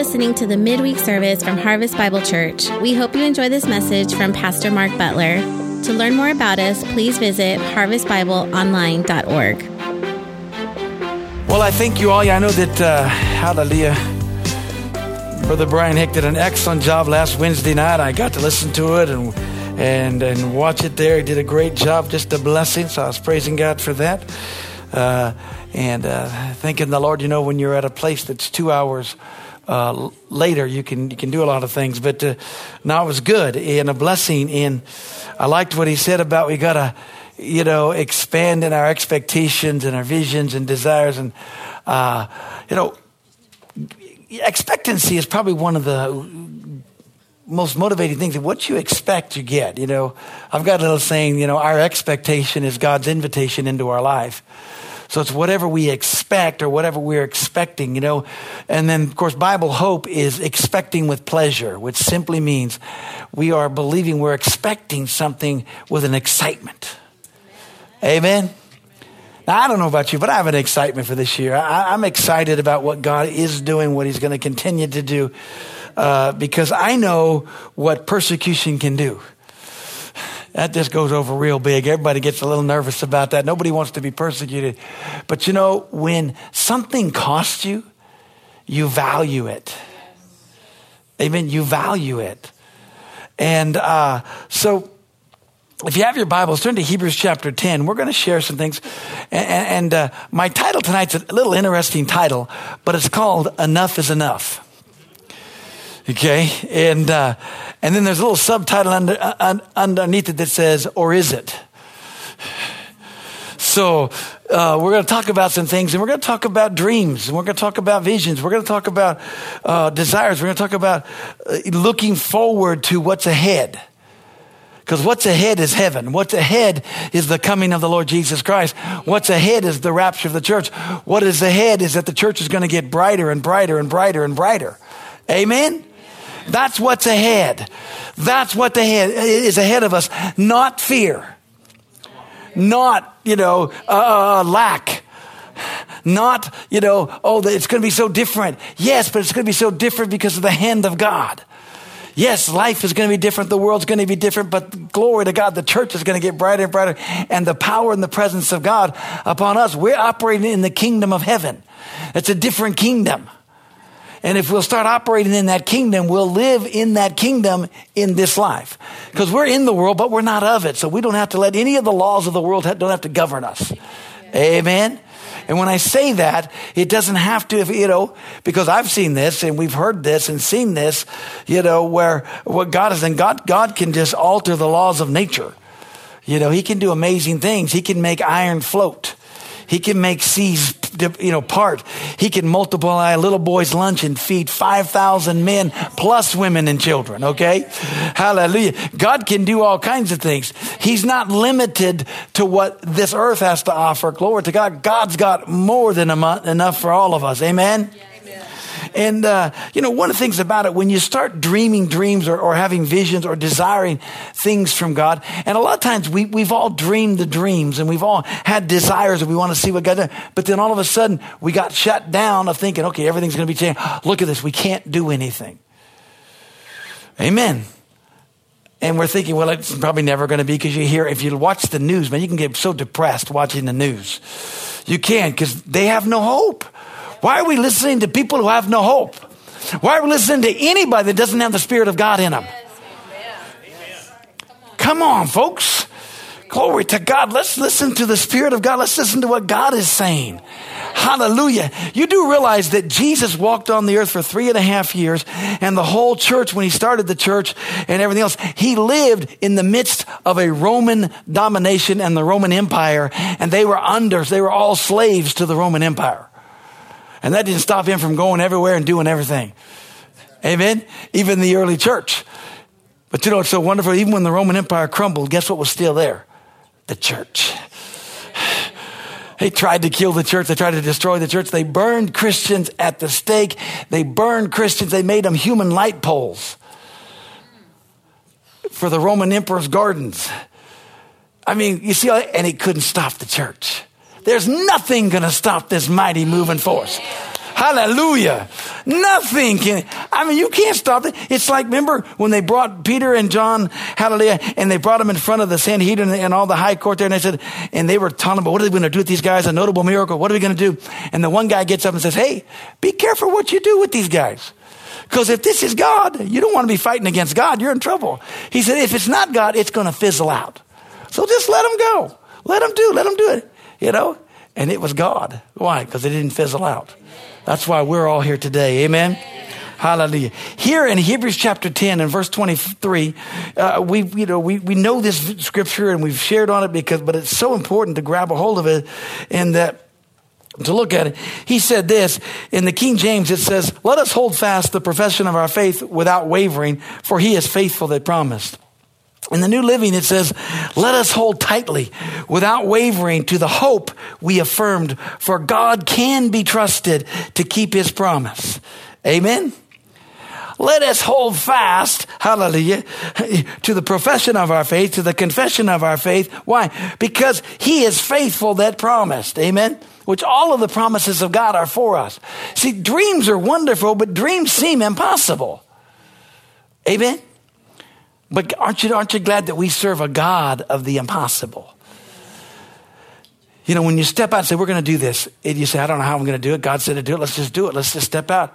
listening to the midweek service from Harvest Bible Church. We hope you enjoy this message from Pastor Mark Butler. To learn more about us, please visit harvestbibleonline.org. Well, I thank you all. I know that, uh, hallelujah, Brother Brian Hick did an excellent job last Wednesday night. I got to listen to it and and and watch it there. He did a great job, just a blessing. So I was praising God for that. Uh, and uh, thanking the Lord, you know, when you're at a place that's two hours uh, later, you can you can do a lot of things. But uh, now it was good and a blessing. And I liked what he said about we gotta, you know, expand in our expectations and our visions and desires. And uh, you know, expectancy is probably one of the most motivating things. What you expect, you get. You know, I've got a little saying. You know, our expectation is God's invitation into our life. So it's whatever we expect or whatever we're expecting, you know. And then, of course, Bible hope is expecting with pleasure, which simply means we are believing we're expecting something with an excitement. Amen. Now, I don't know about you, but I have an excitement for this year. I, am excited about what God is doing, what He's going to continue to do, uh, because I know what persecution can do that just goes over real big. Everybody gets a little nervous about that. Nobody wants to be persecuted. But you know, when something costs you, you value it. Amen. You value it. And uh, so, if you have your Bibles, turn to Hebrews chapter 10. We're going to share some things. And, and uh, my title tonight's a little interesting title, but it's called Enough is Enough. Okay? And, uh, and then there's a little subtitle under, uh, underneath it that says, Or is it? So, uh, we're going to talk about some things, and we're going to talk about dreams, and we're going to talk about visions, we're going to talk about uh, desires, we're going to talk about uh, looking forward to what's ahead. Because what's ahead is heaven. What's ahead is the coming of the Lord Jesus Christ. What's ahead is the rapture of the church. What is ahead is that the church is going to get brighter and brighter and brighter and brighter. Amen? That's what's ahead. That's what the head is ahead of us, not fear, not, you know, uh, uh, uh lack. Not, you know, oh, it's going to be so different. Yes, but it's going to be so different because of the hand of God. Yes, life is going to be different. The world's going to be different, but glory to God, the church is going to get brighter and brighter. And the power and the presence of God upon us. We're operating in the kingdom of heaven. It's a different kingdom. And if we'll start operating in that kingdom, we'll live in that kingdom in this life. Because we're in the world, but we're not of it. So we don't have to let any of the laws of the world don't have to govern us. Amen. And when I say that, it doesn't have to, you know, because I've seen this and we've heard this and seen this, you know, where what God is, and God, God can just alter the laws of nature. You know, He can do amazing things. He can make iron float. He can make seas, you know, part. He can multiply a little boy's lunch and feed 5,000 men plus women and children, okay? Hallelujah. God can do all kinds of things. He's not limited to what this earth has to offer. Glory to God. God's got more than enough for all of us. Amen? Yeah. And, uh, you know, one of the things about it, when you start dreaming dreams or, or, having visions or desiring things from God, and a lot of times we, we've all dreamed the dreams and we've all had desires and we want to see what God does. But then all of a sudden we got shut down of thinking, okay, everything's going to be changed. Look at this. We can't do anything. Amen. And we're thinking, well, it's probably never going to be because you hear, if you watch the news, man, you can get so depressed watching the news. You can because they have no hope. Why are we listening to people who have no hope? Why are we listening to anybody that doesn't have the Spirit of God in them? Come on, folks. Glory to God. Let's listen to the Spirit of God. Let's listen to what God is saying. Hallelujah. You do realize that Jesus walked on the earth for three and a half years, and the whole church, when he started the church and everything else, he lived in the midst of a Roman domination and the Roman Empire, and they were under, they were all slaves to the Roman Empire. And that didn't stop him from going everywhere and doing everything. Amen? Even the early church. But you know, it's so wonderful. Even when the Roman Empire crumbled, guess what was still there? The church. They tried to kill the church. They tried to destroy the church. They burned Christians at the stake. They burned Christians. They made them human light poles for the Roman emperor's gardens. I mean, you see, and he couldn't stop the church. There's nothing going to stop this mighty moving force. Hallelujah. Nothing can, I mean, you can't stop it. It's like, remember when they brought Peter and John, hallelujah, and they brought them in front of the Sanhedrin and all the high court there, and they said, and they were talking about what are we going to do with these guys? A notable miracle. What are we going to do? And the one guy gets up and says, hey, be careful what you do with these guys. Because if this is God, you don't want to be fighting against God. You're in trouble. He said, if it's not God, it's going to fizzle out. So just let them go. Let them do. Let them do it. You know? And it was God. Why? Because it didn't fizzle out. That's why we're all here today. Amen. Hallelujah. Here in Hebrews chapter 10 and verse 23, uh, we, you know, we, we know this scripture and we've shared on it because, but it's so important to grab a hold of it and that to look at it. He said this in the King James, it says, let us hold fast the profession of our faith without wavering, for he is faithful that promised. In the New Living, it says, let us hold tightly without wavering to the hope we affirmed, for God can be trusted to keep his promise. Amen. Let us hold fast, hallelujah, to the profession of our faith, to the confession of our faith. Why? Because he is faithful that promised. Amen which all of the promises of God are for us. See, dreams are wonderful, but dreams seem impossible. Amen? But aren't you, aren't you glad that we serve a God of the impossible? You know, when you step out and say, We're going to do this, and you say, I don't know how I'm going to do it. God said to do it. Let's just do it. Let's just step out.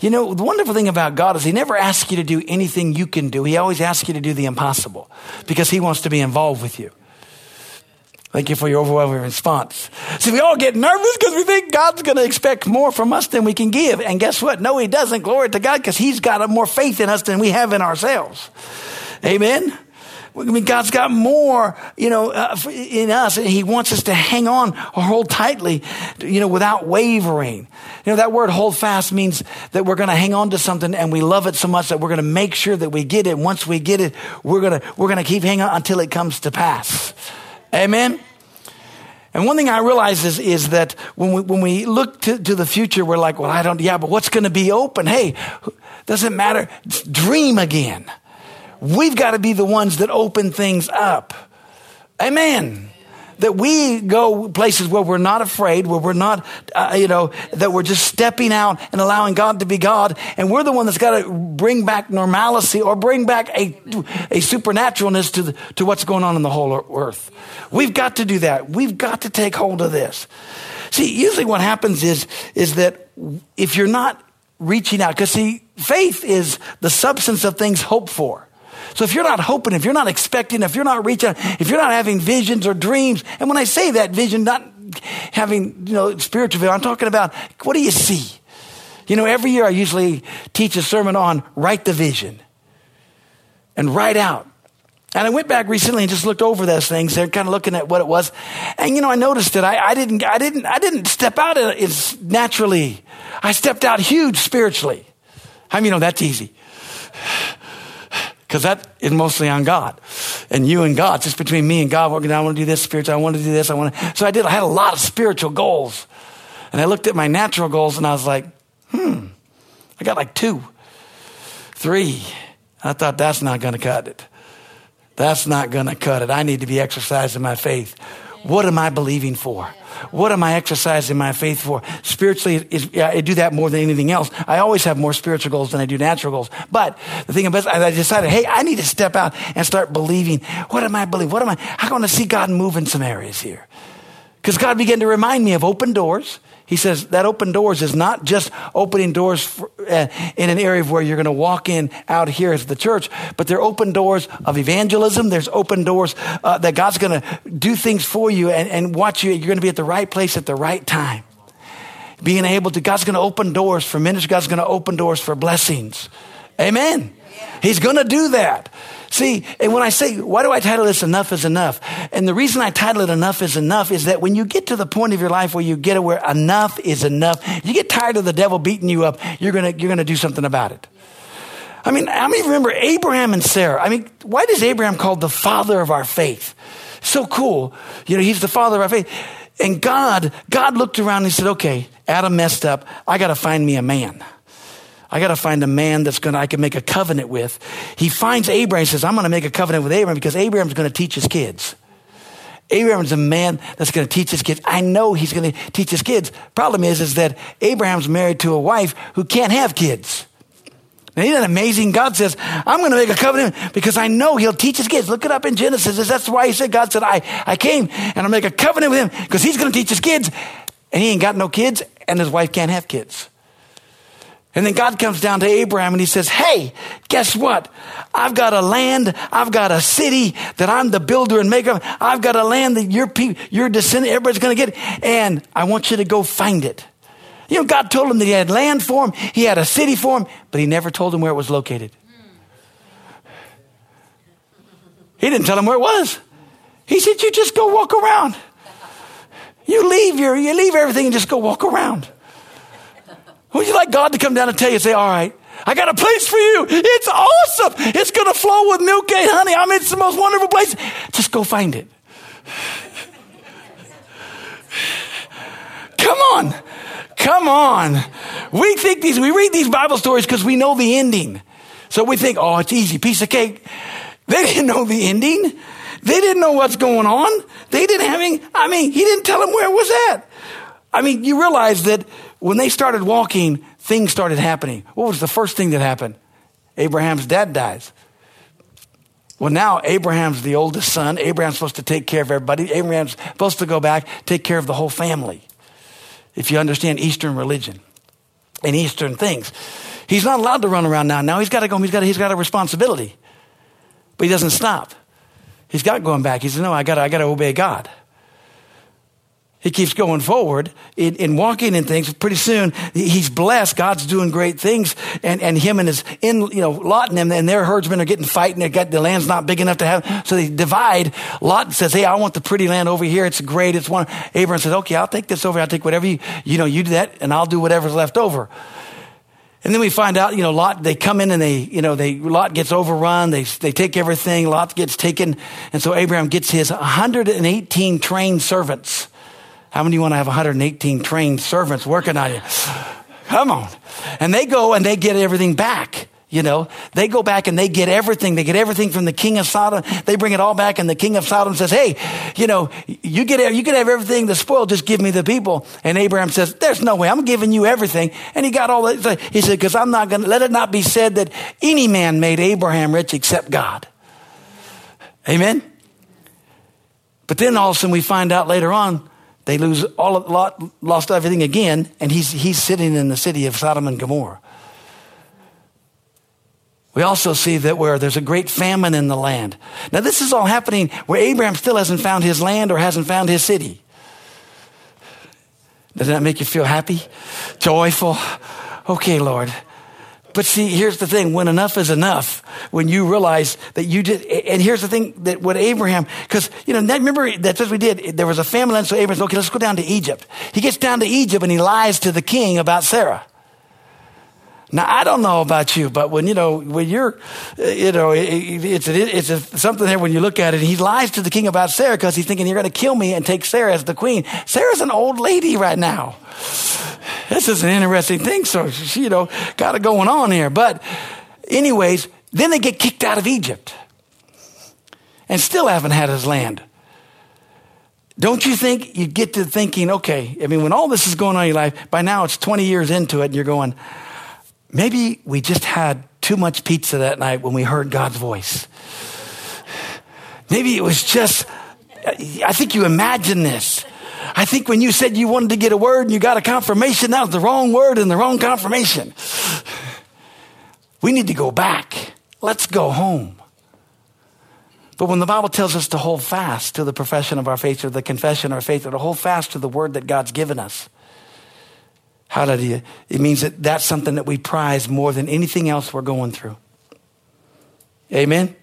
You know, the wonderful thing about God is He never asks you to do anything you can do. He always asks you to do the impossible because He wants to be involved with you. Thank you for your overwhelming response. See, we all get nervous because we think God's going to expect more from us than we can give. And guess what? No, He doesn't. Glory to God because He's got more faith in us than we have in ourselves. Amen. I mean, God's got more, you know, uh, in us, and He wants us to hang on or hold tightly, you know, without wavering. You know, that word hold fast means that we're going to hang on to something and we love it so much that we're going to make sure that we get it. Once we get it, we're going to, we're going to keep hanging on until it comes to pass. Amen. And one thing I realize is, is that when we, when we look to, to the future, we're like, well, I don't, yeah, but what's going to be open? Hey, doesn't matter. Dream again. We've got to be the ones that open things up. Amen. That we go places where we're not afraid, where we're not, uh, you know, that we're just stepping out and allowing God to be God. And we're the one that's got to bring back normalcy or bring back a, a supernaturalness to, the, to what's going on in the whole earth. We've got to do that. We've got to take hold of this. See, usually what happens is, is that if you're not reaching out, because see, faith is the substance of things hoped for. So if you're not hoping, if you're not expecting, if you're not reaching, if you're not having visions or dreams, and when I say that vision, not having, you know, spiritual vision, I'm talking about what do you see? You know, every year I usually teach a sermon on write the vision and write out. And I went back recently and just looked over those things. They're kind of looking at what it was. And, you know, I noticed that I, I didn't, I didn't, I didn't step out naturally. I stepped out huge spiritually. I mean, you know that's easy? Because that is mostly on God and you and God. just between me and God. I want to do this spiritual. I want to do this. I want to. So I did. I had a lot of spiritual goals, and I looked at my natural goals and I was like, hmm, I got like two, three. I thought that's not going to cut it. That's not going to cut it. I need to be exercising my faith. What am I believing for? What am I exercising my faith for? Spiritually, is, I do that more than anything else. I always have more spiritual goals than I do natural goals. But the thing about I decided, hey, I need to step out and start believing. What am I believing? What am I? I want to see God move in some areas here. Because God began to remind me of open doors. He says that open doors is not just opening doors for, uh, in an area where you're going to walk in out here as the church, but they're open doors of evangelism. There's open doors uh, that God's going to do things for you and, and watch you. You're going to be at the right place at the right time. Being able to, God's going to open doors for ministry. God's going to open doors for blessings. Amen. He's going to do that. See, and when I say, why do I title this Enough is Enough? And the reason I title it Enough is Enough is that when you get to the point of your life where you get where enough is enough, you get tired of the devil beating you up, you're to, you're to do something about it. I mean, how many remember Abraham and Sarah? I mean, why does Abraham called the father of our faith? So cool. You know, he's the father of our faith. And God, God looked around and he said, okay, Adam messed up. I got to find me a man. I got to find a man that's going to, I can make a covenant with. He finds Abraham and says, I'm going to make a covenant with Abraham because Abraham's going to teach his kids. Abraham's a man that's going to teach his kids. I know he's going to teach his kids. Problem is, is that Abraham's married to a wife who can't have kids. Now, isn't that amazing? God says, I'm going to make a covenant because I know he'll teach his kids. Look it up in Genesis. That's why he said, God said, I, I came and I'll make a covenant with him because he's going to teach his kids. And he ain't got no kids and his wife can't have kids. And then God comes down to Abraham and he says, Hey, guess what? I've got a land. I've got a city that I'm the builder and maker. I've got a land that your people, your descendant, everybody's going to get. And I want you to go find it. You know, God told him that he had land for him. He had a city for him, but he never told him where it was located. He didn't tell him where it was. He said, you just go walk around. You leave your, you leave everything and just go walk around. Would you like God to come down and tell you, say, all right, I got a place for you. It's awesome. It's going to flow with milk and honey. I mean, it's the most wonderful place. Just go find it. Come on. Come on. We think these, we read these Bible stories because we know the ending. So we think, oh, it's easy, piece of cake. They didn't know the ending. They didn't know what's going on. They didn't have any, I mean, he didn't tell them where it was at. I mean, you realize that when they started walking, things started happening. What was the first thing that happened? Abraham's dad dies. Well, now Abraham's the oldest son. Abraham's supposed to take care of everybody. Abraham's supposed to go back, take care of the whole family. If you understand Eastern religion and Eastern things, he's not allowed to run around now. Now he's got to go. He's got, he's got a responsibility, but he doesn't stop. He's got going back. He says, "No, I got I got to obey God." He keeps going forward in, in, walking in things. Pretty soon, he's blessed. God's doing great things. And, and him and his, in, you know, Lot and them and their herdsmen are getting fighting. They got, the land's not big enough to have, so they divide. Lot says, Hey, I want the pretty land over here. It's great. It's one. Abraham says, Okay, I'll take this over. I'll take whatever you, you know, you do that and I'll do whatever's left over. And then we find out, you know, Lot, they come in and they, you know, they, Lot gets overrun. They, they take everything. Lot gets taken. And so Abraham gets his 118 trained servants how many want to have 118 trained servants working on you? Come on. And they go and they get everything back. You know, they go back and they get everything. They get everything from the king of Sodom. They bring it all back, and the king of Sodom says, "Hey, you know, you get you can have everything the spoil. Just give me the people." And Abraham says, "There's no way. I'm giving you everything." And he got all that. He said, "Because I'm not going to let it not be said that any man made Abraham rich except God." Amen. But then all of a sudden we find out later on they lose all Lot lost everything again, and he's, he's sitting in the city of Sodom and Gomorrah. We also see that where there's a great famine in the land. Now, this is all happening where Abraham still hasn't found his land or hasn't found his city. Doesn't that make you feel happy? Joyful? Okay, Lord. But see, here's the thing. When enough is enough, when you realize that you did, and here's the thing that what Abraham, because, you know, remember that's what we did. There was a famine, and so Abraham said, okay, let's go down to Egypt. He gets down to Egypt and he lies to the king about Sarah. Now, I don't know about you, but when, you know, when you're, you know, it's, a, it's a, something there when you look at it. He lies to the king about Sarah because he's thinking, you're going to kill me and take Sarah as the queen. Sarah's an old lady right now. This is an interesting thing. So, she, you know, got it going on here. But, anyways, then they get kicked out of Egypt and still haven't had his land. Don't you think you get to thinking, okay, I mean, when all this is going on in your life, by now it's 20 years into it, and you're going, Maybe we just had too much pizza that night when we heard God's voice. Maybe it was just, I think you imagine this. I think when you said you wanted to get a word and you got a confirmation, that was the wrong word and the wrong confirmation. We need to go back. Let's go home. But when the Bible tells us to hold fast to the profession of our faith or the confession of our faith or to hold fast to the word that God's given us, Hallelujah. It means that that's something that we prize more than anything else we're going through. Amen.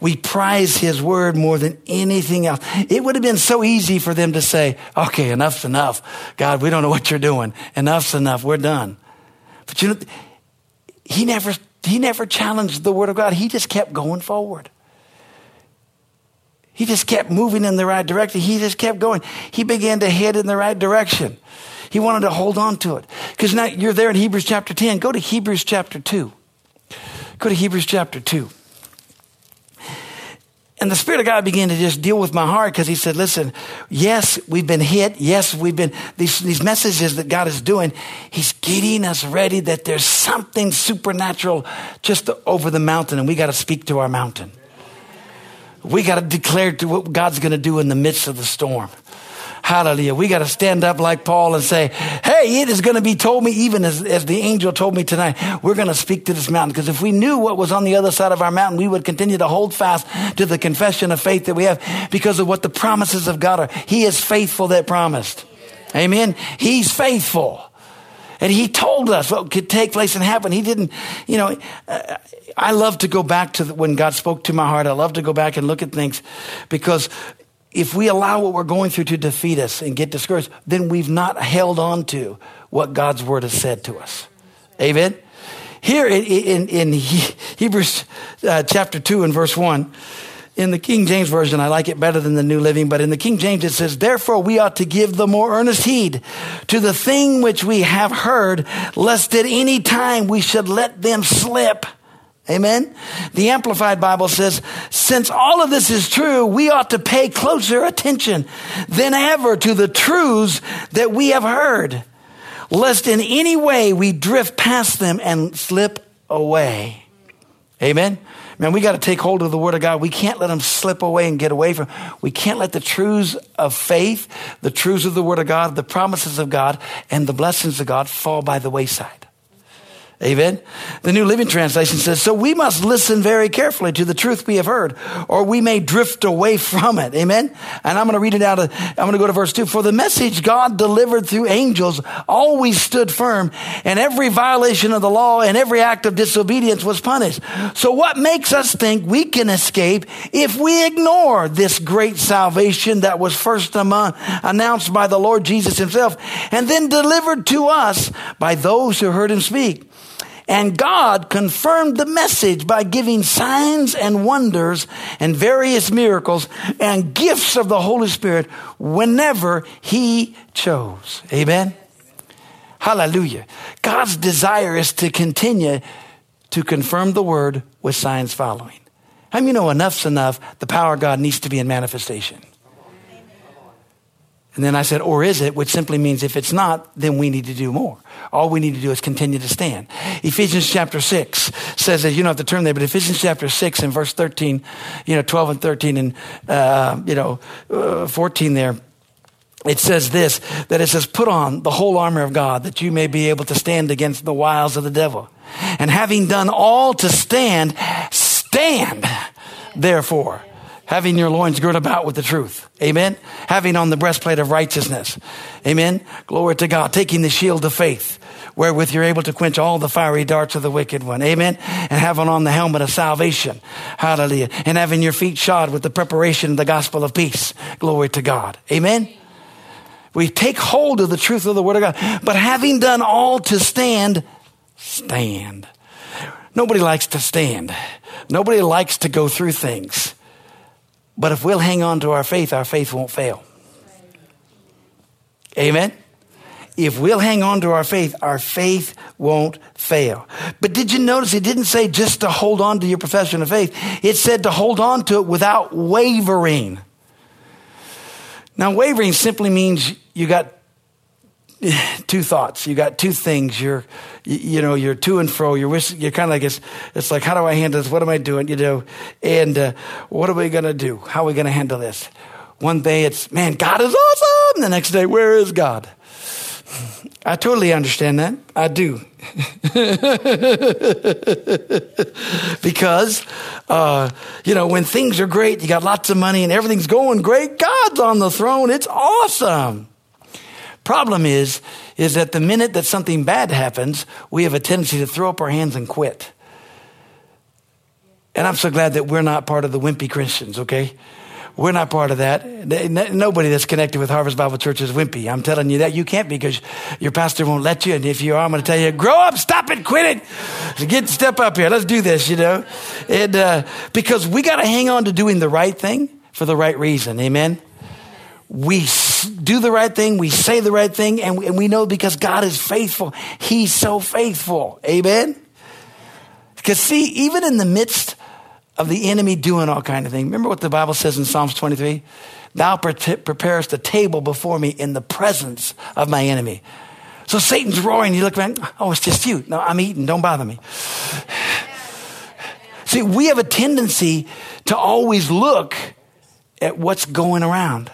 We prize his word more than anything else. It would have been so easy for them to say, okay, enough's enough. God, we don't know what you're doing. Enough's enough. We're done. But you know, he never, he never challenged the word of God. He just kept going forward. He just kept moving in the right direction. He just kept going. He began to head in the right direction. He wanted to hold on to it. Because now you're there in Hebrews chapter 10. Go to Hebrews chapter 2. Go to Hebrews chapter 2. And the Spirit of God began to just deal with my heart because He said, listen, yes, we've been hit. Yes, we've been, these, these messages that God is doing, He's getting us ready that there's something supernatural just over the mountain and we got to speak to our mountain. We got to declare to what God's going to do in the midst of the storm. Hallelujah. We got to stand up like Paul and say, Hey, it is going to be told me, even as, as the angel told me tonight, we're going to speak to this mountain. Because if we knew what was on the other side of our mountain, we would continue to hold fast to the confession of faith that we have because of what the promises of God are. He is faithful that promised. Amen. He's faithful. And he told us what could take place and happen. He didn't, you know, uh, I love to go back to the, when God spoke to my heart. I love to go back and look at things because if we allow what we're going through to defeat us and get discouraged, then we've not held on to what God's word has said to us. Amen. Here in, in, in Hebrews uh, chapter 2 and verse 1, in the King James Version, I like it better than the New Living, but in the King James it says, Therefore we ought to give the more earnest heed to the thing which we have heard, lest at any time we should let them slip. Amen. The Amplified Bible says, since all of this is true, we ought to pay closer attention than ever to the truths that we have heard, lest in any way we drift past them and slip away. Amen. Man, we got to take hold of the Word of God. We can't let them slip away and get away from. We can't let the truths of faith, the truths of the Word of God, the promises of God, and the blessings of God fall by the wayside. Amen. The New Living Translation says, So we must listen very carefully to the truth we have heard, or we may drift away from it. Amen. And I'm going to read it out. Of, I'm going to go to verse 2. For the message God delivered through angels always stood firm, and every violation of the law and every act of disobedience was punished. So what makes us think we can escape if we ignore this great salvation that was first among, announced by the Lord Jesus himself and then delivered to us by those who heard him speak? And God confirmed the message by giving signs and wonders and various miracles and gifts of the Holy Spirit whenever He chose. Amen. Hallelujah. God's desire is to continue to confirm the word with signs following. How many you know enough's enough? The power of God needs to be in manifestation. And then I said, or is it, which simply means if it's not, then we need to do more. All we need to do is continue to stand. Ephesians chapter 6 says that, you don't have to turn there, but Ephesians chapter 6 and verse 13, you know, 12 and 13 and, uh, you know, uh, 14 there, it says this, that it says, put on the whole armor of God that you may be able to stand against the wiles of the devil. And having done all to stand, stand therefore having your loins girt about with the truth. Amen. Having on the breastplate of righteousness. Amen. Glory to God. Taking the shield of faith wherewith you're able to quench all the fiery darts of the wicked one. Amen. And having on the helmet of salvation. Hallelujah. And having your feet shod with the preparation of the gospel of peace. Glory to God. Amen. We take hold of the truth of the word of God. But having done all to stand, stand. Nobody likes to stand. Nobody likes to go through things. But if we'll hang on to our faith, our faith won't fail. Amen? If we'll hang on to our faith, our faith won't fail. But did you notice it didn't say just to hold on to your profession of faith? It said to hold on to it without wavering. Now, wavering simply means you got two thoughts. You got two things. You're, you know, you're to and fro. You're, you're kind of like, it's, it's like, how do I handle this? What am I doing? You know, and uh, what are we going to do? How are we going to handle this? One day it's, man, God is awesome. The next day, where is God? I totally understand that. I do. because, uh, you know, when things are great, you got lots of money and everything's going great, God's on the throne. It's awesome. Problem is, is that the minute that something bad happens, we have a tendency to throw up our hands and quit. And I'm so glad that we're not part of the wimpy Christians, okay? We're not part of that. Nobody that's connected with Harvest Bible Church is wimpy. I'm telling you that you can't because your pastor won't let you. And if you are, I'm going to tell you, grow up, stop it, quit it. Get, step up here. Let's do this, you know? And, uh, because we got to hang on to doing the right thing for the right reason. Amen? we do the right thing, we say the right thing, and we, and we know because God is faithful. He's so faithful. Amen? Because, see, even in the midst of the enemy doing all kind of things. Remember what the Bible says in Psalms 23? Thou preparest a table before me in the presence of my enemy. So Satan's roaring. You look around, oh, it's just you. No, I'm eating. Don't bother me. See, we have a tendency to always look at what's going around.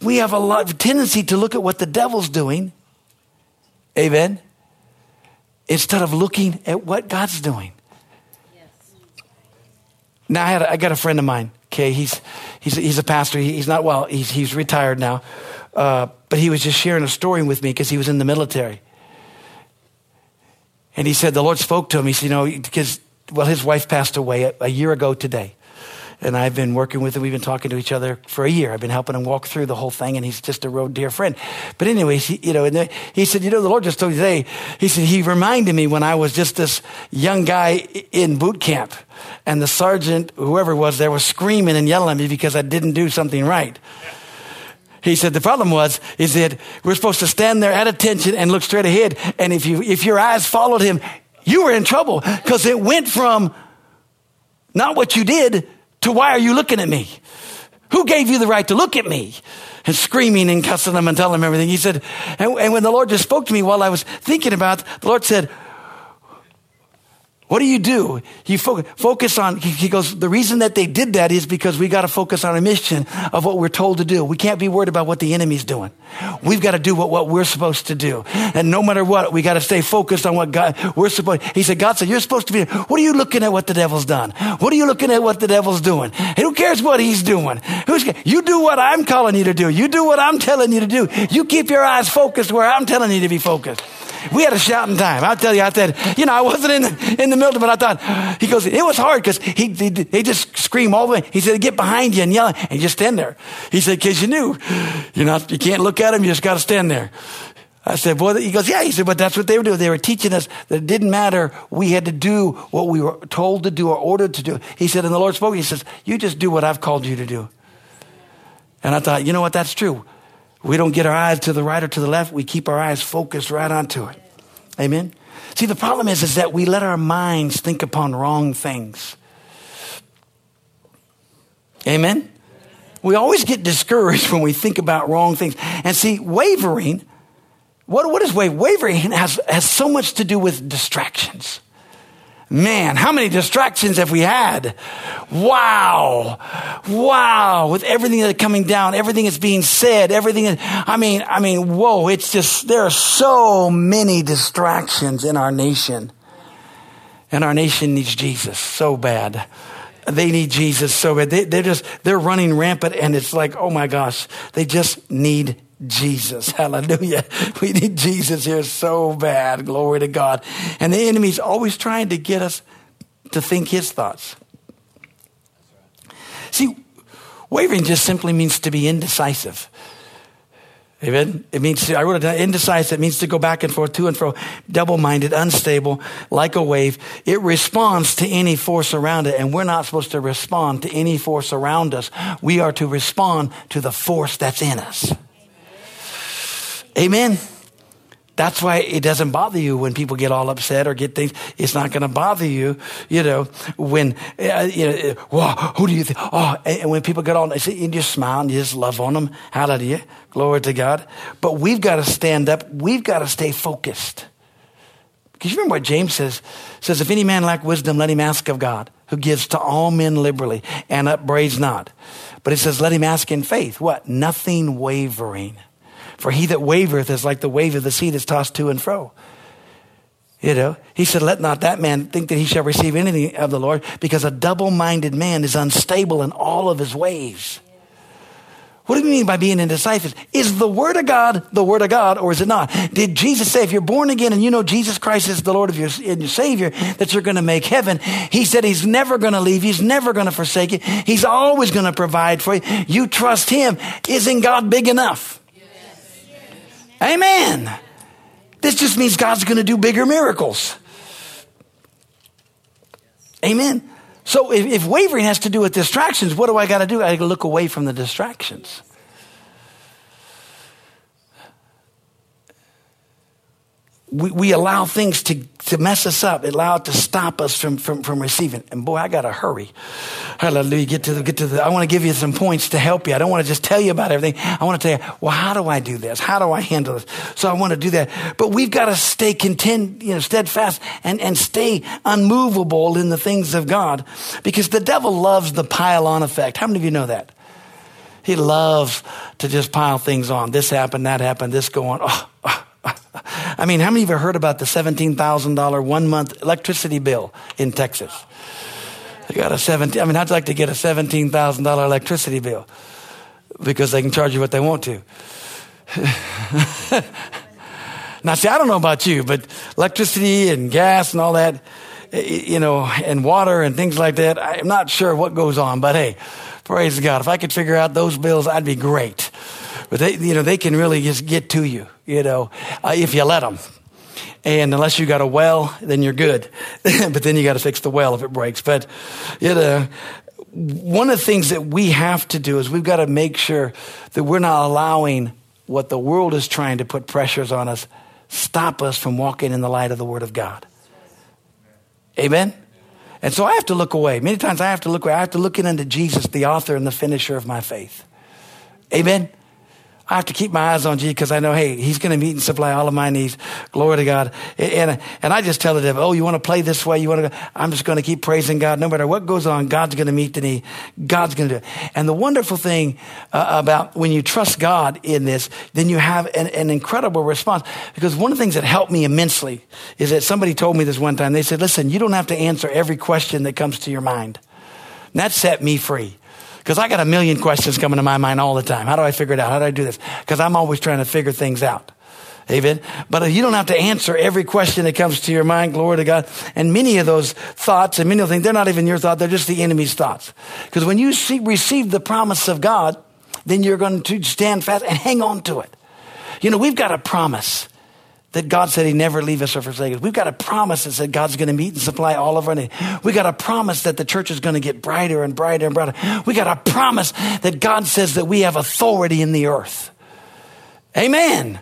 We have a lot of tendency to look at what the devil's doing. Amen. Instead of looking at what God's doing. Now, I, had a, I got a friend of mine. Okay, he's he's he's a pastor. He, he's not well. He's he's retired now, uh, but he was just sharing a story with me because he was in the military. And he said the Lord spoke to him. He said, you know, because well, his wife passed away a, a year ago today and I've been working with him. We've been talking to each other for a year. I've been helping him walk through the whole thing, and he's just a real dear friend. But anyways, he, you know, and he said, you know, the Lord just told me today. He said he reminded me when I was just this young guy in boot camp, and the sergeant, whoever it was there, was screaming and yelling at me because I didn't do something right. He said the problem was is that we're supposed to stand there at attention and look straight ahead, and if you if your eyes followed him, you were in trouble because it went from not what you did to why are you looking at me? Who gave you the right to look at me? And screaming and cussing them and telling them everything. He said, and, and when the Lord just spoke to me while I was thinking about, the Lord said, what do you do? You fo- focus on, he goes, the reason that they did that is because we got to focus on a mission of what we're told to do. We can't be worried about what the enemy's doing. We've got to do what, what we're supposed to do. And no matter what, we got to stay focused on what God, we're supposed, he said, God said, you're supposed to be, what are you looking at what the devil's done? What are you looking at what the devil's doing? And who cares what he's doing? Who's, you do what I'm calling you to do. You do what I'm telling you to do. You keep your eyes focused where I'm telling you to be focused. We had a shouting time. I'll tell you, I said, you know, I wasn't in the, in the middle, but I thought, he goes, it was hard because he, he, just scream all the way. He said, get behind you and yell and just stand there. He said, because you knew, you're not, you can't look at him, you just got to stand there. I said, boy, he goes, yeah. He said, but that's what they were doing. They were teaching us that it didn't matter. We had to do what we were told to do or ordered to do. He said, and the Lord spoke. He says, you just do what I've called you to do. And I thought, you know what? That's true. We don't get our eyes to the right or to the left. We keep our eyes focused right onto it. Amen. See, the problem is, is that we let our minds think upon wrong things. Amen. We always get discouraged when we think about wrong things. And see, wavering, what, what is wavering? Wavering has, has so much to do with distractions. Man, how many distractions have we had? Wow. Wow. With everything that's coming down, everything that's being said, everything. I mean, I mean, whoa, it's just, there are so many distractions in our nation. And our nation needs Jesus so bad. They need Jesus so bad. They, they're just, they're running rampant and it's like, oh my gosh, they just need Jesus. Hallelujah. We need Jesus here so bad. Glory to God. And the enemy's always trying to get us to think his thoughts. See, wavering just simply means to be indecisive. Amen. It means, to, I wrote it down, indecisive. It means to go back and forth, to and fro, double minded, unstable, like a wave. It responds to any force around it, and we're not supposed to respond to any force around us. We are to respond to the force that's in us. Amen. That's why it doesn't bother you when people get all upset or get things. It's not going to bother you, you know, when, uh, you know, well, who do you think? Oh, and when people get on, you just smile and you just love on them. Hallelujah. Glory to God. But we've got to stand up. We've got to stay focused. Because you remember what James says? says, if any man lack wisdom, let him ask of God, who gives to all men liberally and upbraids not. But it says, let him ask in faith. What? Nothing wavering. For he that wavereth is like the wave of the sea that's tossed to and fro. You know, he said, let not that man think that he shall receive anything of the Lord, because a double minded man is unstable in all of his ways. What do you mean by being indecisive? Is the Word of God the Word of God or is it not? Did Jesus say, if you're born again and you know Jesus Christ is the Lord of your, and your Savior, that you're going to make heaven? He said He's never going to leave. He's never going to forsake you. He's always going to provide for you. You trust Him. Isn't God big enough? Amen. This just means God's going to do bigger miracles. Amen. So if, if, wavering has to do with distractions, what do I got to do? I got to look away from the distractions. We, we allow things to, to mess us up, allow it to stop us from, from, from receiving. And boy, I got to hurry. Hallelujah. Get to the, get to the, I want to give you some points to help you. I don't want to just tell you about everything. I want to tell you, well, how do I do this? How do I handle this? So I want to do that. But we've got to stay content, you know, steadfast and, and stay unmovable in the things of God because the devil loves the pile on effect. How many of you know that? He loves to just pile things on. This happened, that happened, this going. Oh, oh. I mean, how many of you heard about the $17,000 one month electricity bill in Texas? They got a 17, I mean, I'd like to get a $17,000 electricity bill because they can charge you what they want to. now, see, I don't know about you, but electricity and gas and all that, eh, eh, you know, and water and things like that, I'm not sure what goes on, but hey, praise God. If I could figure out those bills, I'd be great. But they, you know, they can really just get to you, you know, uh, if you let them. And unless you got a well, then you're good. but then you got to fix the well if it breaks. But, you know, one of the things that we have to do is we've got to make sure that we're not allowing what the world is trying to put pressures on us stop us from walking in the light of the Word of God. Amen? And so I have to look away. Many times I have to look away. I have to look into Jesus, the author and the finisher of my faith. Amen? I have to keep my eyes on Jesus because I know, hey, He's going to meet and supply all of my needs. Glory to God. And, and I just tell the devil, oh, you want to play this way? You want to? I'm just going to keep praising God. No matter what goes on, God's going to meet the need. God's going to do it. And the wonderful thing uh, about when you trust God in this, then you have an, an incredible response. Because one of the things that helped me immensely is that somebody told me this one time. They said, listen, you don't have to answer every question that comes to your mind. And that set me free. Because I got a million questions coming to my mind all the time. How do I figure it out? How do I do this? Because I'm always trying to figure things out. Amen. But uh, you don't have to answer every question that comes to your mind. Glory to God. And many of those thoughts and many of the things, they're not even your thought. They're just the enemy's thoughts. Because when you see, receive the promise of God, then you're going to stand fast and hang on to it. You know, we've got a promise that God said He never leave us or forsake us. We've got a promise that said God's going to meet and supply all of our needs. We got a promise that the church is going to get brighter and brighter and brighter. We got a promise that God says that we have authority in the earth. Amen.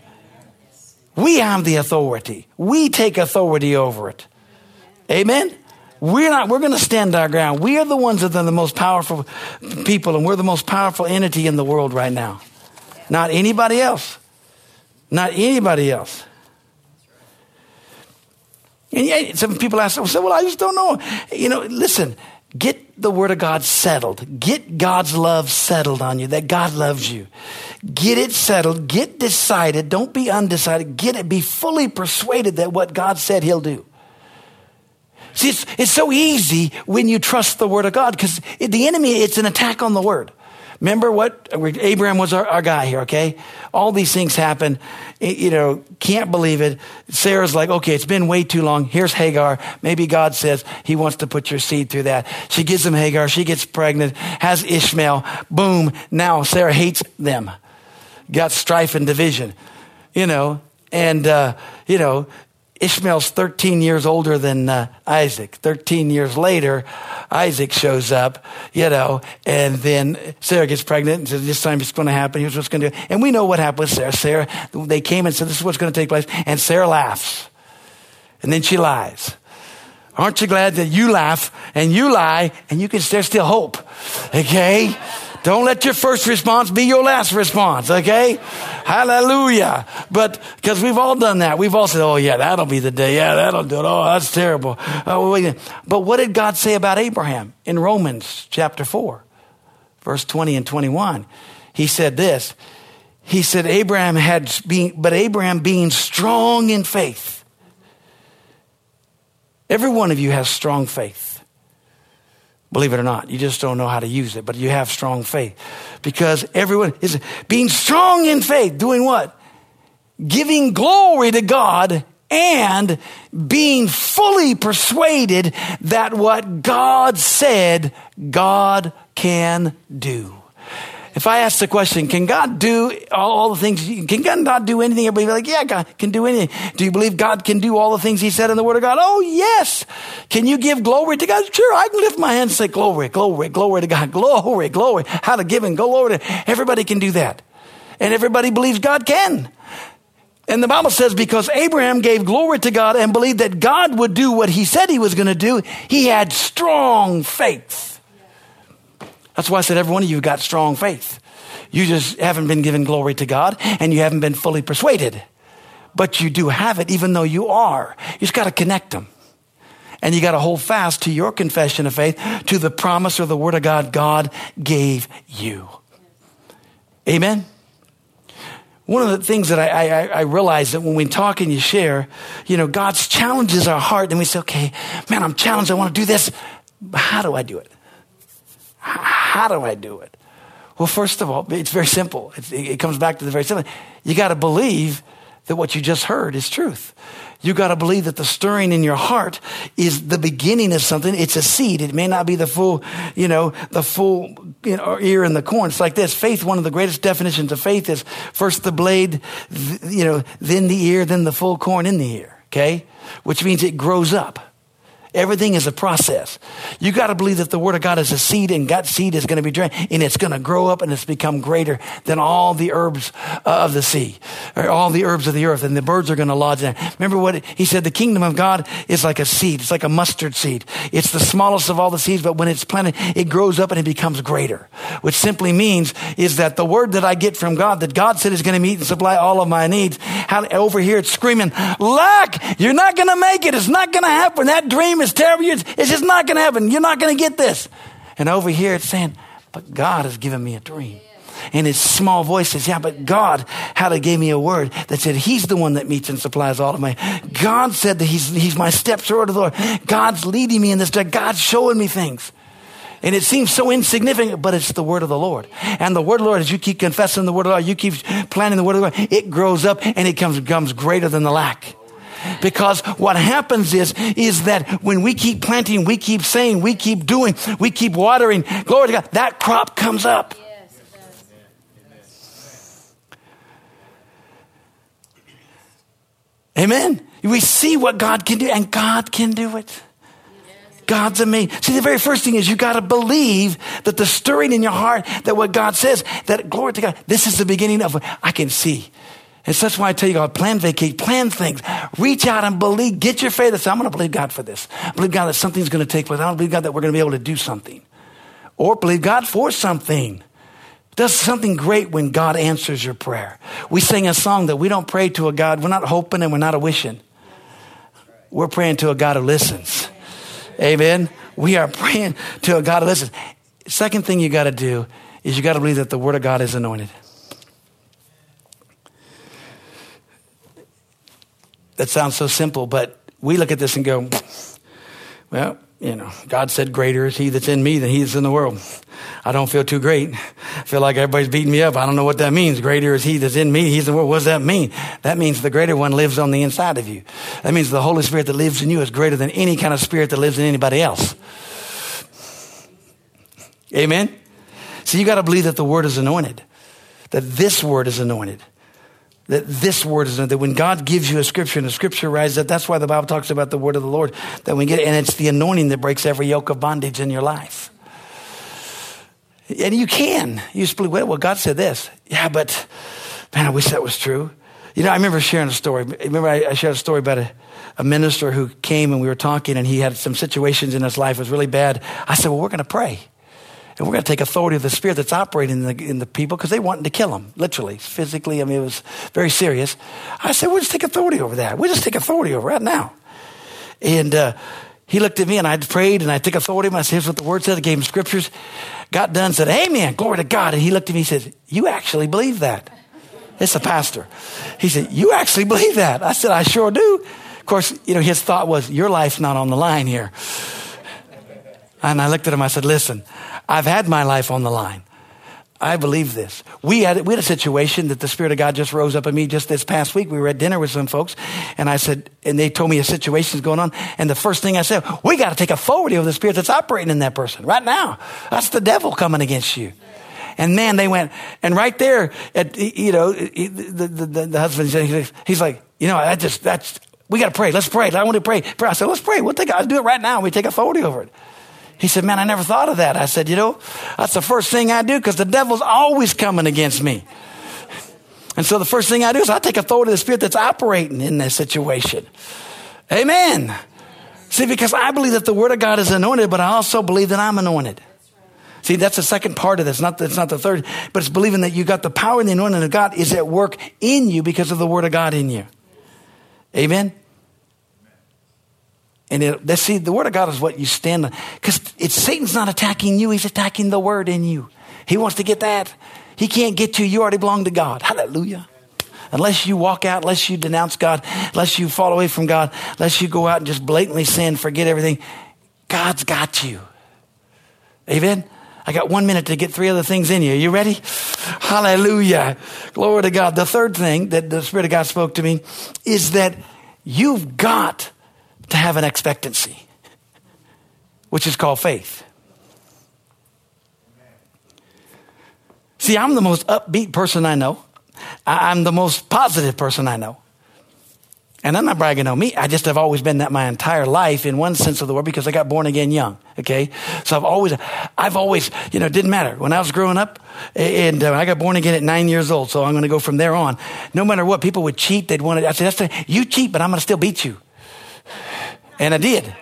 We have the authority. We take authority over it. Amen. We're not, we're going to stand our ground. We are the ones that are the most powerful people, and we're the most powerful entity in the world right now. Not anybody else. Not anybody else. And some people ask, well, I just don't know. You know, listen, get the word of God settled. Get God's love settled on you, that God loves you. Get it settled. Get decided. Don't be undecided. Get it. Be fully persuaded that what God said he'll do. See, it's, it's so easy when you trust the word of God because the enemy, it's an attack on the word. Remember what Abraham was our, our, guy here, okay? All these things happen. You know, can't believe it. Sarah's like, okay, it's been way too long. Here's Hagar. Maybe God says he wants to put your seed through that. She gives him Hagar. She gets pregnant, has Ishmael. Boom. Now Sarah hates them. Got strife and division, you know, and, uh, you know, Ishmael's 13 years older than uh, Isaac. 13 years later, Isaac shows up, you know, and then Sarah gets pregnant and says, This time it's going to happen. Here's what's going to do. And we know what happened with Sarah. Sarah, they came and said, This is what's going to take place. And Sarah laughs. And then she lies. Aren't you glad that you laugh and you lie and you can, there's still hope? Okay? Don't let your first response be your last response, okay? Hallelujah. But, because we've all done that. We've all said, oh, yeah, that'll be the day. Yeah, that'll do it. Oh, that's terrible. Oh. But what did God say about Abraham in Romans chapter 4, verse 20 and 21? He said this. He said, Abraham had been, but Abraham being strong in faith. Every one of you has strong faith. Believe it or not, you just don't know how to use it, but you have strong faith. Because everyone is being strong in faith, doing what? Giving glory to God and being fully persuaded that what God said, God can do. If I ask the question, can God do all the things? Can God not do anything? Everybody be like, yeah, God can do anything. Do you believe God can do all the things He said in the Word of God? Oh, yes. Can you give glory to God? Sure, I can lift my hand and say, glory, glory, glory to God, glory, glory. How to give and go glory to Everybody can do that. And everybody believes God can. And the Bible says because Abraham gave glory to God and believed that God would do what he said he was going to do, he had strong faith. That's why I said every one of you got strong faith. You just haven't been given glory to God and you haven't been fully persuaded. But you do have it even though you are. You just got to connect them. And you got to hold fast to your confession of faith, to the promise or the word of God God gave you. Amen. One of the things that I, I, I, realize that when we talk and you share, you know, God's challenges our heart, and we say, okay, man, I'm challenged. I want to do this. How do I do it? How do I do it? Well, first of all, it's very simple. It, it comes back to the very simple. You got to believe that what you just heard is truth. You got to believe that the stirring in your heart is the beginning of something. It's a seed. It may not be the full, you know, the full you know, ear in the corn. It's like this. Faith, one of the greatest definitions of faith is first the blade, you know, then the ear, then the full corn in the ear. Okay? Which means it grows up. Everything is a process. You got to believe that the Word of God is a seed, and that seed is going to be drained, and it's going to grow up, and it's become greater than all the herbs uh, of the sea, or all the herbs of the earth, and the birds are going to lodge there. Remember what he said? The kingdom of God is like a seed. It's like a mustard seed. It's the smallest of all the seeds, but when it's planted, it grows up and it becomes greater. Which simply means is that the word that I get from God, that God said is going to meet and supply all of my needs. How, over here, it's screaming, lack. You're not going to make it. It's not going to happen. That dream dream is terrible. It's just not going to happen. You're not going to get this. And over here it's saying, but God has given me a dream. And his small voice says, yeah, but God had to give me a word that said he's the one that meets and supplies all of my. God said that he's, he's my steps toward the Lord. God's leading me in this. God's showing me things. And it seems so insignificant, but it's the word of the Lord. And the word of the Lord, as you keep confessing the word of the Lord, you keep planning the word of the Lord, it grows up and it comes, becomes greater than the lack. Because what happens is, is that when we keep planting, we keep saying, we keep doing, we keep watering, glory to God, that crop comes up. Amen. We see what God can do, and God can do it. God's amazing. See, the very first thing is you got to believe that the stirring in your heart, that what God says, that glory to God, this is the beginning of, I can see. And so that's why I tell you, God, plan vacate, plan things. Reach out and believe. Get your faith. Say, I'm going to believe God for this. I believe God that something's going to take place. I don't believe God that we're going to be able to do something. Or believe God for something. Does something great when God answers your prayer. We sing a song that we don't pray to a God. We're not hoping and we're not a wishing. We're praying to a God who listens. Amen. We are praying to a God who listens. Second thing you got to do is you got to believe that the word of God is anointed. That sounds so simple, but we look at this and go, well, you know, God said, Greater is he that's in me than he that's in the world. I don't feel too great. I feel like everybody's beating me up. I don't know what that means. Greater is he that's in me, he's in the world. What does that mean? That means the greater one lives on the inside of you. That means the Holy Spirit that lives in you is greater than any kind of spirit that lives in anybody else. Amen? So you got to believe that the word is anointed, that this word is anointed that this word is that when God gives you a scripture and the scripture rises up, that's why the Bible talks about the word of the Lord that we get, and it's the anointing that breaks every yoke of bondage in your life. And you can. You just believe, well, God said this. Yeah, but man, I wish that was true. You know, I remember sharing a story. Remember, I, shared a story about a, a minister who came and we were talking, and he had some situations in his life it was really bad. I said, well, we're going to pray. And we're going to take authority of the spirit that's operating in the, in the people because they wanted to kill him, literally, physically. I mean, it was very serious. I said, we'll just take authority over that. We'll just take authority over right now. And uh, he looked at me and I prayed and I took authority. And I said, here's what the word said. I gave him scriptures. Got done, said, Amen, glory to God. And he looked at me and said, You actually believe that? It's a pastor. He said, You actually believe that? I said, I sure do. Of course, you know, his thought was, Your life's not on the line here. And I looked at him, I said, Listen, I've had my life on the line. I believe this. We had, we had a situation that the Spirit of God just rose up in me just this past week. We were at dinner with some folks, and I said, and they told me a situation's going on. And the first thing I said, we got to take authority over the Spirit that's operating in that person right now. That's the devil coming against you. And man, they went, and right there, at, you know, the, the, the, the husband, he's like, you know, I just, that's, we got to pray. Let's pray. I want to pray. I said, let's pray. We'll take, I'll do it right now. We take authority over it. He said, Man, I never thought of that. I said, You know, that's the first thing I do because the devil's always coming against me. And so the first thing I do is I take authority of the Spirit that's operating in this situation. Amen. See, because I believe that the Word of God is anointed, but I also believe that I'm anointed. See, that's the second part of this. Not that's not the third, but it's believing that you got the power and the anointing of God is at work in you because of the Word of God in you. Amen. And it, see, the Word of God is what you stand on. Because it's Satan's not attacking you; he's attacking the Word in you. He wants to get that. He can't get you. You already belong to God. Hallelujah. Unless you walk out, unless you denounce God, unless you fall away from God, unless you go out and just blatantly sin, forget everything, God's got you. Amen. I got one minute to get three other things in you. Are you ready? Hallelujah. Glory to God. The third thing that the Spirit of God spoke to me is that you've got to have an expectancy, which is called faith. See, I'm the most upbeat person I know. I'm the most positive person I know. And I'm not bragging on me. I just have always been that my entire life in one sense of the word because I got born again young. Okay. So I've always, I've always, you know, it didn't matter. When I was growing up and uh, I got born again at nine years old. So I'm going to go from there on. No matter what, people would cheat. They'd want to, I said, that's the, you cheat, but I'm going to still beat you. And I did.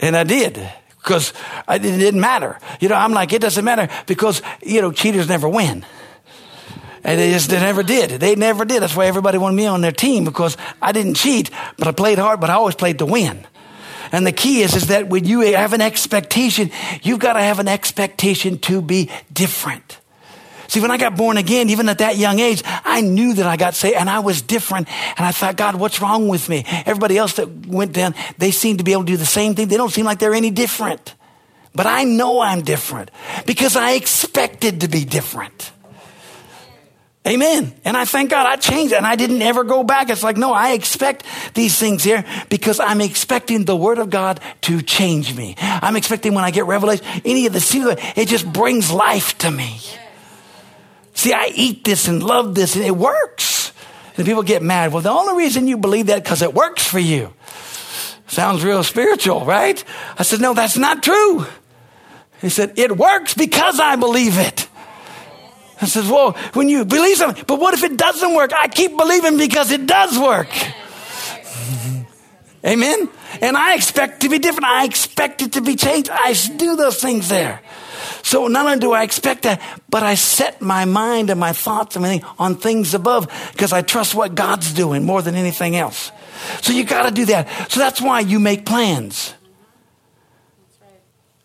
And I did because it didn't matter. You know, I'm like, it doesn't matter because, you know, cheaters never win. And they just they never did. They never did. That's why everybody wanted me on their team because I didn't cheat, but I played hard, but I always played to win. And the key is, is that when you have an expectation, you've got to have an expectation to be different. See, when I got born again, even at that young age, I knew that I got saved and I was different. And I thought, God, what's wrong with me? Everybody else that went down, they seem to be able to do the same thing. They don't seem like they're any different. But I know I'm different because I expected to be different. Amen. And I thank God I changed and I didn't ever go back. It's like, no, I expect these things here because I'm expecting the word of God to change me. I'm expecting when I get revelation, any of the secret, it just brings life to me. See, I eat this and love this and it works. And people get mad. Well, the only reason you believe that because it works for you. Sounds real spiritual, right? I said, no, that's not true. He said, it works because I believe it. I said, well, when you believe something, but what if it doesn't work? I keep believing because it does work. Amen. And I expect to be different. I expect it to be changed. I do those things there. So not only do I expect that, but I set my mind and my thoughts and everything on things above because I trust what God's doing more than anything else. So you got to do that. So that's why you make plans.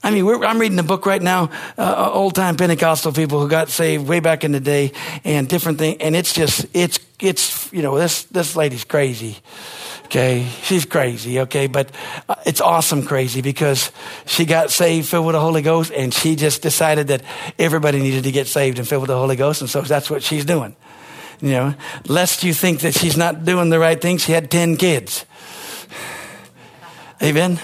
I mean, I'm reading a book right now, uh, uh, old time Pentecostal people who got saved way back in the day and different things. And it's just, it's, it's, you know, this, this lady's crazy. Okay. She's crazy. Okay. But uh, it's awesome crazy because she got saved, filled with the Holy Ghost, and she just decided that everybody needed to get saved and filled with the Holy Ghost. And so that's what she's doing. You know, lest you think that she's not doing the right thing, she had 10 kids. Amen.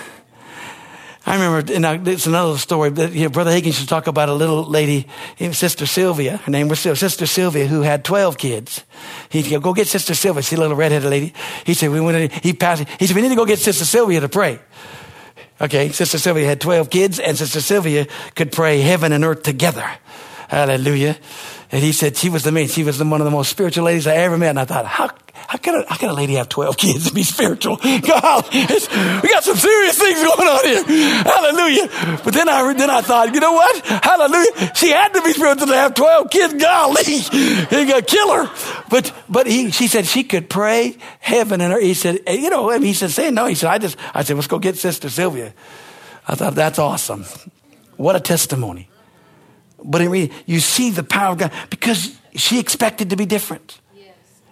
I remember, and it's another story, but you know, Brother Hagin used to talk about a little lady, Sister Sylvia. Her name was Sister Sylvia, who had 12 kids. He'd go, go get Sister Sylvia. See little redheaded lady? He said, we went in, he passed, he said, we need to go get Sister Sylvia to pray. Okay, Sister Sylvia had 12 kids, and Sister Sylvia could pray heaven and earth together. Hallelujah. And he said she was the main, she was the, one of the most spiritual ladies I ever met. And I thought, how, how can a, how can a lady have 12 kids and be spiritual? God, we got some serious things going on here. Hallelujah. But then I, then I thought, you know what? Hallelujah. She had to be spiritual to have 12 kids. Golly, he got kill her. But, but he, she said she could pray heaven and earth. He said, you know, he said, say no. He said, I just, I said, let's go get Sister Sylvia. I thought, that's awesome. What a testimony. But in you see the power of God because she expected to be different.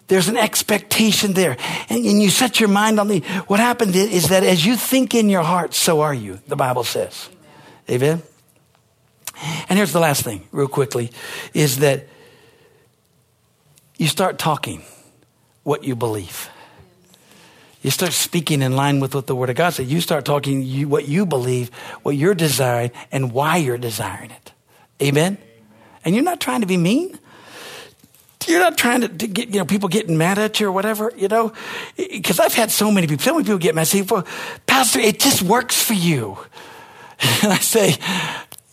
There's an expectation there. And, and, you set your mind on the, what happened is that as you think in your heart, so are you, the Bible says. Amen. Amen? And here's the last thing, real quickly, is that you start talking what you believe. You start speaking in line with what the Word of God says. You start talking you, what you believe, what you're desiring, and why you're desiring it. Amen? And you're not trying to be mean. You're not trying to, to get, you know, people getting mad at you or whatever, you know? Because I've had so many people, so many people get mad. Say, well, Pastor, it just works for you. And I say,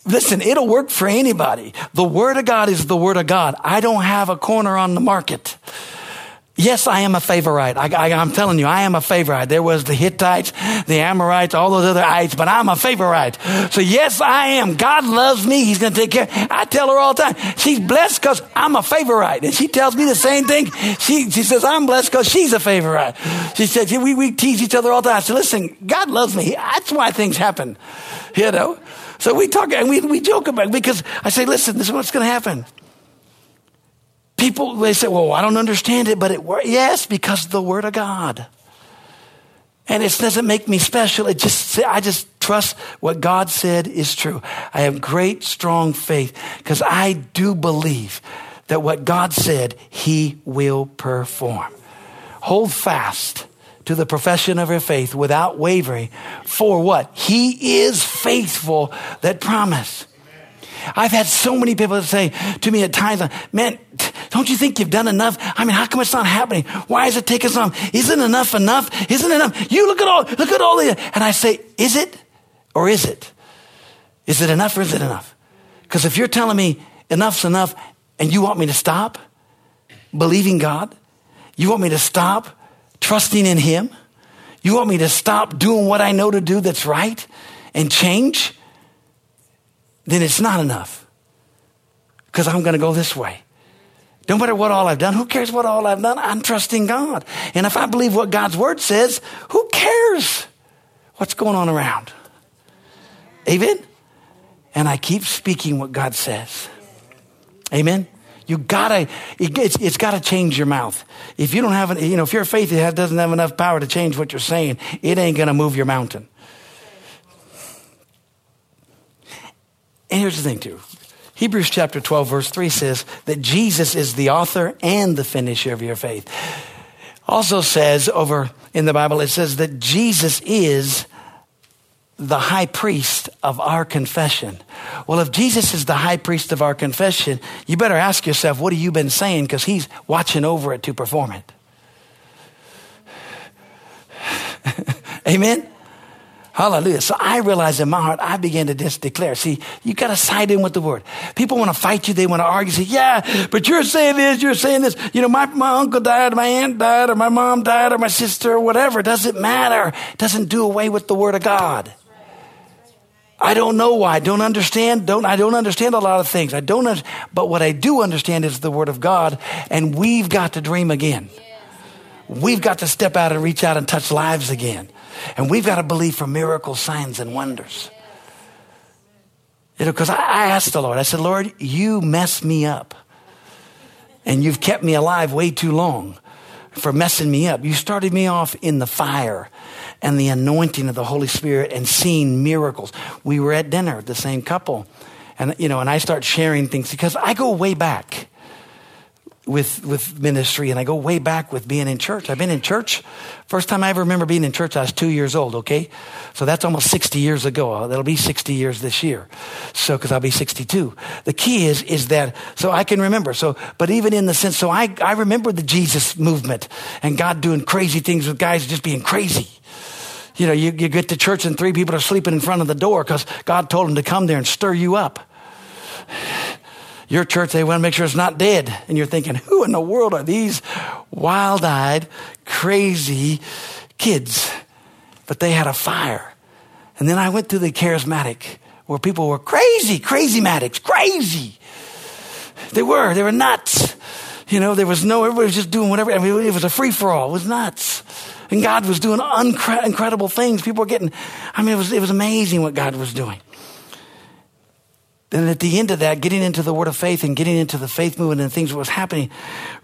Listen, it'll work for anybody. The Word of God is the Word of God. I don't have a corner on the market. Yes, I am a favorite. I, am telling you, I am a favorite. There was the Hittites, the Amorites, all those other ites, but I'm a favorite. So yes, I am. God loves me. He's going to take care. I tell her all the time, she's blessed because I'm a favorite. And she tells me the same thing. She, she says, I'm blessed because she's a favorite. She says, we, we tease each other all the time. I said, listen, God loves me. That's why things happen. You know? So we talk and we, we joke about it because I say, listen, this is what's going to happen people they say well i don't understand it but it works. yes because the word of god. And it doesn't make me special. It just i just trust what god said is true. I have great strong faith because i do believe that what god said he will perform. Hold fast to the profession of your faith without wavering for what? He is faithful that promise I've had so many people say to me at times, man, don't you think you've done enough? I mean, how come it's not happening? Why is it taking so long? Isn't enough enough? Isn't enough? You look at all, look at all the, and I say, is it or is it? Is it enough or is it enough? Because if you're telling me enough's enough and you want me to stop believing God, you want me to stop trusting in Him, you want me to stop doing what I know to do that's right and change, then it's not enough. Because I'm going to go this way. No matter what all I've done, who cares what all I've done? I'm trusting God. And if I believe what God's word says, who cares what's going on around? Amen? And I keep speaking what God says. Amen? You gotta, it's, it's gotta change your mouth. If you don't have, you know, if your faith doesn't have enough power to change what you're saying, it ain't gonna move your mountain. And here's the thing, too. Hebrews chapter 12, verse 3 says that Jesus is the author and the finisher of your faith. Also says over in the Bible, it says that Jesus is the high priest of our confession. Well, if Jesus is the high priest of our confession, you better ask yourself, what have you been saying? Because he's watching over it to perform it. Amen? Hallelujah. So I realized in my heart, I began to just declare. See, you got to side in with the word. People want to fight you. They want to argue. Say, yeah, but you're saying this, you're saying this. You know, my, my uncle died, my aunt died, or my mom died, or my sister, or whatever. Doesn't matter. Doesn't do away with the word of God. I don't know why. I don't understand. Don't, I don't understand a lot of things. I don't, but what I do understand is the word of God, and we've got to dream again. We've got to step out and reach out and touch lives again. And we've got to believe for miracles, signs, and wonders. You know, because I, I asked the Lord, I said, Lord, you messed me up. And you've kept me alive way too long for messing me up. You started me off in the fire and the anointing of the Holy Spirit and seeing miracles. We were at dinner, the same couple. And, you know, and I start sharing things because I go way back with, with ministry and I go way back with being in church. I've been in church. First time I ever remember being in church, I was two years old, okay? So that's almost 60 years ago. Uh, that'll be 60 years this year. So, cause I'll be 62. The key is, is that, so I can remember. So, but even in the sense, so I, I remember the Jesus movement and God doing crazy things with guys just being crazy. You know, you, you get to church and three people are sleeping in front of the door because God told them to come there and stir you up your church, they want to make sure it's not dead. And you're thinking, who in the world are these wild eyed, crazy kids? But they had a fire. And then I went through the charismatic where people were crazy, crazy matics, crazy. They were, they were nuts. You know, there was no, everybody was just doing whatever. I mean, it was a free for all. It was nuts. And God was doing incredible things. People were getting, I mean, it was, it was amazing what God was doing. Then at the end of that, getting into the word of faith and getting into the faith movement and things that was happening,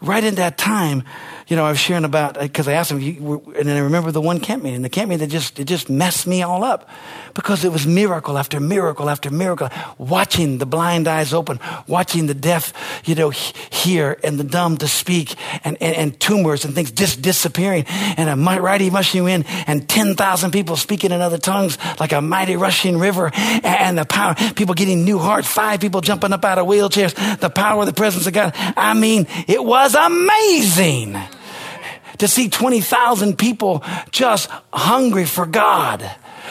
right in that time, you know, I was sharing about, uh, because I asked him, and then I remember the one camp meeting, the camp meeting that just, it just messed me all up because it was miracle after miracle after miracle, watching the blind eyes open, watching the deaf, you know, hear and the dumb to speak and, and, and tumors and things just disappearing and a mighty rushing wind and 10,000 people speaking in other tongues like a mighty rushing river and the power, people getting new hearts, five people jumping up out of wheelchairs, the power of the presence of God. I mean, it was amazing to see 20,000 people just hungry for God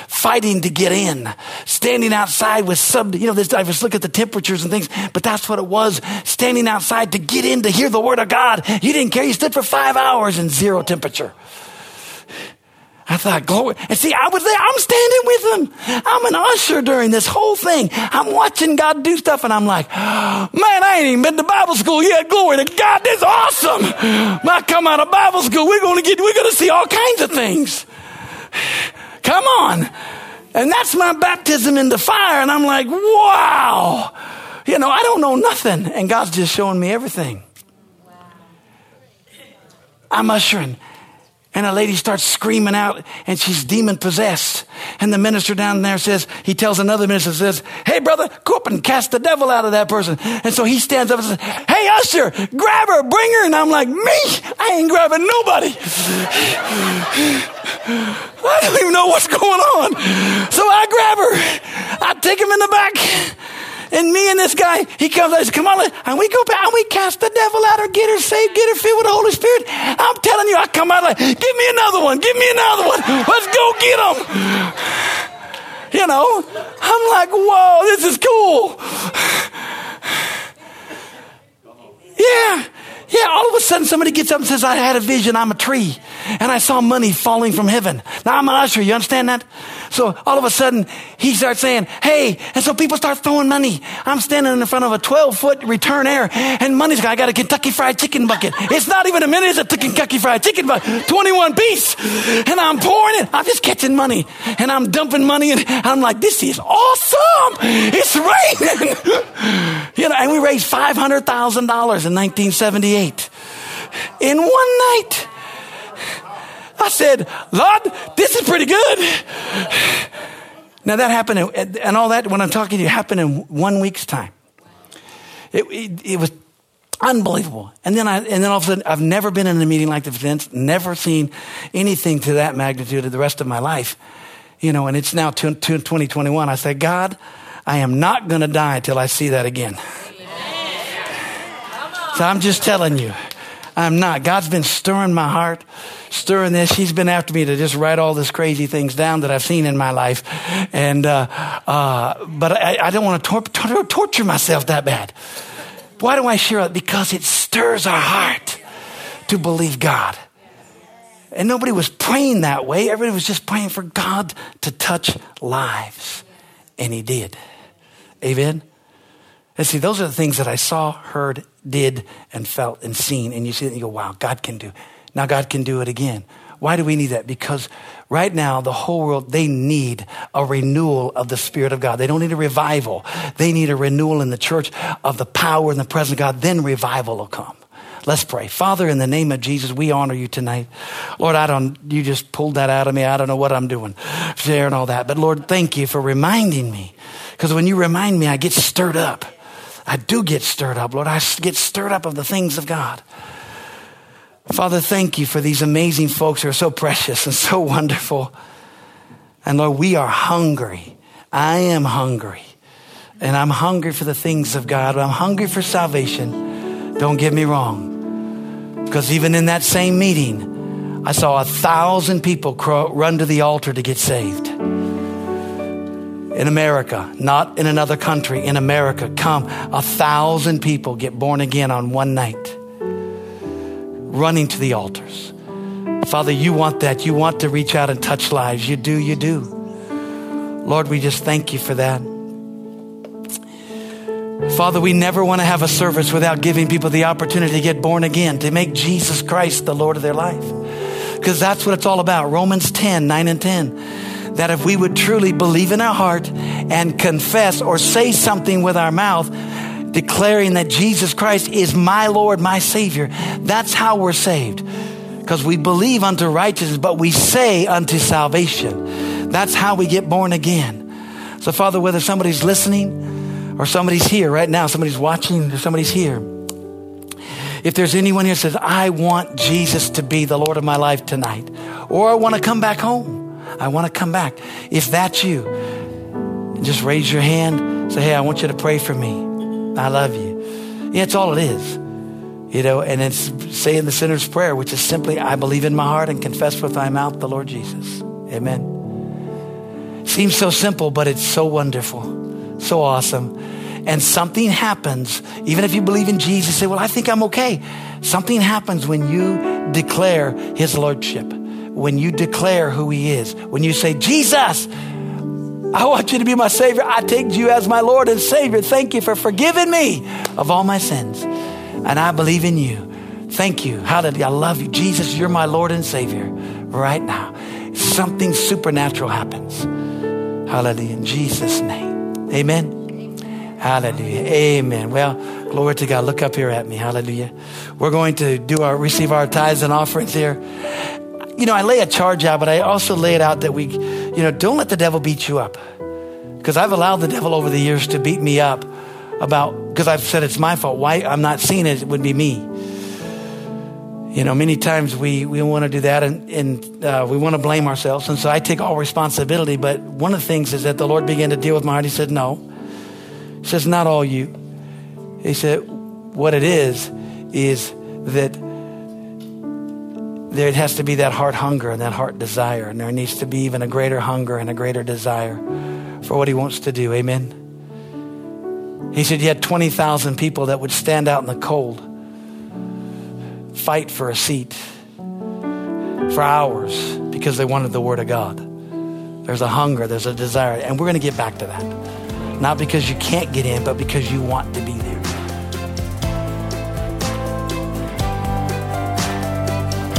fighting to get in, standing outside with some, you know, this, I just look at the temperatures and things, but that's what it was, standing outside to get in to hear the word of God. You didn't care. You stood for five hours in zero temperature. I thought, glory. And see, I was there. I'm standing with them. I'm an usher during this whole thing. I'm watching God do stuff and I'm like, man, I ain't even been to Bible school yet. Glory to God. This is awesome. When I come out of Bible school, we're going to get, we're going to see all kinds of things. Come on. And that's my baptism in the fire. And I'm like, wow. You know, I don't know nothing. And God's just showing me everything. I'm ushering. And a lady starts screaming out and she's demon possessed. And the minister down there says, he tells another minister, says, Hey brother, go up and cast the devil out of that person. And so he stands up and says, Hey usher, grab her, bring her. And I'm like, me? I ain't grabbing nobody. I don't even know what's going on. So I grab her. I take him in the back. And me and this guy, he comes and says, Come on, and we go back and we cast the devil out or get her saved, get her filled with the Holy Spirit. I'm telling you, I come out like, Give me another one, give me another one. Let's go get him. You know, I'm like, Whoa, this is cool. Yeah. Yeah, all of a sudden somebody gets up and says, I had a vision, I'm a tree, and I saw money falling from heaven. Now I'm an usher, you understand that? So all of a sudden he starts saying, hey, and so people start throwing money. I'm standing in front of a 12 foot return air, and money's got, I got a Kentucky Fried Chicken bucket. It's not even a minute, it's a Kentucky Fried Chicken bucket, 21 piece. And I'm pouring it, I'm just catching money, and I'm dumping money, and I'm like, this is awesome! It's raining! you know, and we raised $500,000 in 1978 in one night. I said, Lord, this is pretty good. Now that happened, and all that, when I'm talking to you, happened in one week's time. It, it, it, was unbelievable. And then I, and then all of a sudden, I've never been in a meeting like this since, never seen anything to that magnitude of the rest of my life. You know, and it's now 2021. I said, God, I am not going to die till I see that again. So I'm just telling you, I'm not. God's been stirring my heart, stirring this. He's been after me to just write all these crazy things down that I've seen in my life. And, uh, uh, but I, I, don't want to tor- tor- torture myself that bad. Why do I share it? Because it stirs our heart to believe God. And nobody was praying that way. Everybody was just praying for God to touch lives. And He did. Amen. And see, those are the things that I saw, heard, did, and felt and seen. And you see it and you go, wow, God can do. Now God can do it again. Why do we need that? Because right now, the whole world, they need a renewal of the Spirit of God. They don't need a revival. They need a renewal in the church of the power and the presence of God. Then revival will come. Let's pray. Father, in the name of Jesus, we honor you tonight. Lord, I don't, you just pulled that out of me. I don't know what I'm doing, sharing all that. But Lord, thank you for reminding me. Because when you remind me, I get stirred up. I do get stirred up, Lord. I get stirred up of the things of God. Father, thank you for these amazing folks who are so precious and so wonderful. And Lord, we are hungry. I am hungry. And I'm hungry for the things of God. I'm hungry for salvation. Don't get me wrong. Because even in that same meeting, I saw a thousand people run to the altar to get saved in America, not in another country, in America, come. A thousand people get born again on one night, running to the altars. Father, you want that. You want to reach out and touch lives. You do, you do. Lord, we just thank you for that. Father, we never want to have a service without giving people the opportunity to get born again, to make Jesus Christ the Lord of their life. Because that's what it's all about. Romans 10, 9 and 10 that if we would truly believe in our heart and confess or say something with our mouth, declaring that Jesus Christ is my Lord, my Savior, that's how we're saved. Because we believe unto righteousness, but we say unto salvation. That's how we get born again. So, Father, whether somebody's listening or somebody's here right now, somebody's watching or somebody's here, if there's anyone here says, I want Jesus to be the Lord of my life tonight, or I want to come back home, I want to come back. If that's you, just raise your hand. Say, hey, I want you to pray for me. I love you. Yeah, it's all it is. You know, and it's saying the sinner's prayer, which is simply, I believe in my heart and confess with my mouth the Lord Jesus. Amen. Seems so simple, but it's so wonderful, so awesome. And something happens, even if you believe in Jesus, say, Well, I think I'm okay. Something happens when you declare his lordship, when you declare who he is, when you say, Jesus, I want you to be my Savior. I take you as my Lord and Savior. Thank you for forgiving me of all my sins. And I believe in you. Thank you. Hallelujah. I love you. Jesus, you're my Lord and Savior right now. Something supernatural happens. Hallelujah. In Jesus' name. Amen. Hallelujah. Amen. Well, glory to God. Look up here at me. Hallelujah. We're going to do our receive our tithes and offerings here. You know, I lay a charge out, but I also lay it out that we, you know, don't let the devil beat you up. Because I've allowed the devil over the years to beat me up about, because I've said it's my fault. Why I'm not seeing it, it would be me. You know, many times we, we want to do that and, and uh, we want to blame ourselves. And so I take all responsibility. But one of the things is that the Lord began to deal with my heart. He said, No. He says, Not all you. He said, What it is, is that there has to be that heart hunger and that heart desire. And there needs to be even a greater hunger and a greater desire for what He wants to do. Amen. He said, You had 20,000 people that would stand out in the cold fight for a seat for hours because they wanted the Word of God. There's a hunger, there's a desire, and we're going to get back to that. Not because you can't get in, but because you want to be